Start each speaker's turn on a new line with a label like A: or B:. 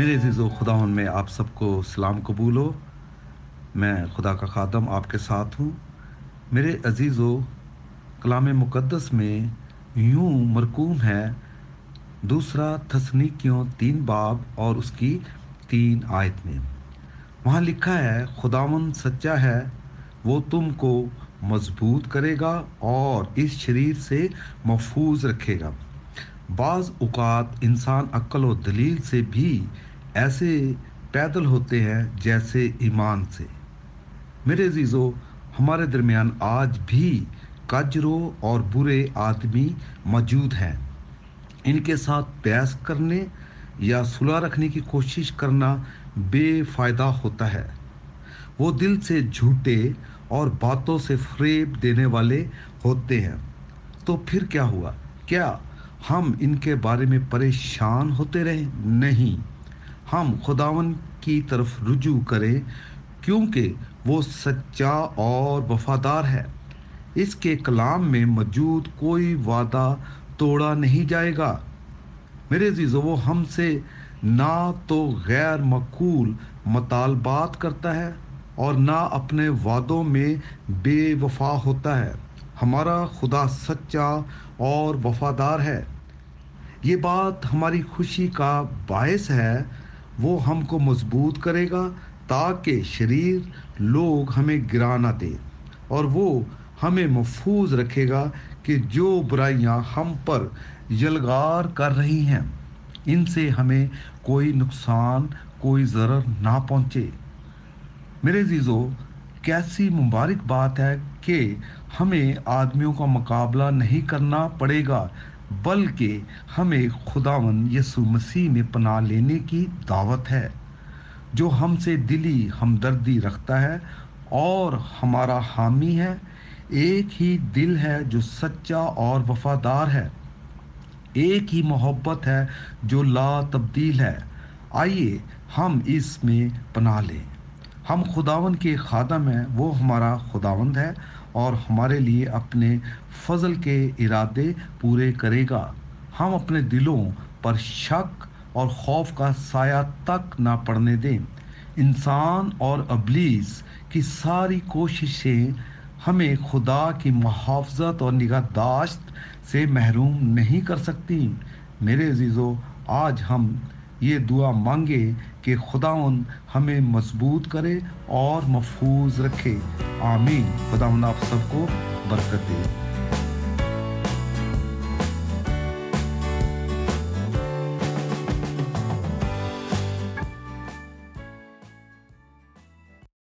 A: میرے عزیز و خدا میں آپ سب کو سلام قبول ہو۔ میں خدا کا خادم آپ کے ساتھ ہوں۔ میرے عزیز و کلام مقدس میں یوں مرکوم ہے، دوسرا تسنیکیوں تین باب اور اس کی تین آیت میں۔ وہاں لکھا ہے خداون سچا ہے، وہ تم کو مضبوط کرے گا اور اس شریر سے محفوظ رکھے گا۔ بعض اوقات انسان عقل و دلیل سے بھی ایسے پیدل ہوتے ہیں جیسے ایمان سے۔ میرے عزیزو، ہمارے درمیان آج بھی کجرو اور برے آدمی موجود ہیں۔ ان کے ساتھ بحث کرنے یا صلح رکھنے کی کوشش کرنا بے فائدہ ہوتا ہے۔ وہ دل سے جھوٹے اور باتوں سے فریب دینے والے ہوتے ہیں۔ تو پھر کیا ہوا؟ کیا ہم ان کے بارے میں پریشان ہوتے رہے؟ نہیں۔ ہم خداون کی طرف رجوع کریں، کیونکہ وہ سچا اور وفادار ہے۔ اس کے کلام میں موجود کوئی وعدہ توڑا نہیں جائے گا۔ میرے عزیزو، وہ ہم سے نہ تو غیر مقول مطالبات کرتا ہے اور نہ اپنے وعدوں میں بے وفا ہوتا ہے۔ ہمارا خدا سچا اور وفادار ہے۔ یہ بات ہماری خوشی کا باعث ہے وہ ہم کو مضبوط کرے گا تاکہ شریر لوگ ہمیں گرا نہ دے اور وہ ہمیں محفوظ رکھے گا کہ جو برائیاں ہم پر یلغار کر رہی ہیں، ان سے ہمیں کوئی نقصان، کوئی ضرر نہ پہنچے۔ میرے عزیزو، کیسی مبارک بات ہے کہ ہمیں آدمیوں کا مقابلہ نہیں کرنا پڑے گا۔ بلکہ ہمیں خداون یسو مسیح میں پناہ لینے کی دعوت ہے، جو ہم سے دلی ہمدردی رکھتا ہے اور ہمارا حامی ہے۔ ایک ہی دل ہے جو سچا اور وفادار ہے۔ ایک ہی محبت ہے جو لا تبدیل ہے۔ آئیے ہم اس میں پناہ لیں۔ ہم خداون کے خادم ہیں، وہ ہمارا خداوند ہے اور ہمارے لیے اپنے فضل کے ارادے پورے کرے گا۔ ہم اپنے دلوں پر شک اور خوف کا سایہ تک نہ پڑنے دیں۔ انسان اور ابلیس کی ساری کوششیں ہمیں خدا کی محافظت اور نگہداشت سے محروم نہیں کر سکتی میرے عزیزو، آج ہم یہ دعا مانگے کہ خداون ہمیں مضبوط کرے اور محفوظ رکھے۔ آمین۔ خدا آپ سب کو برکت دے۔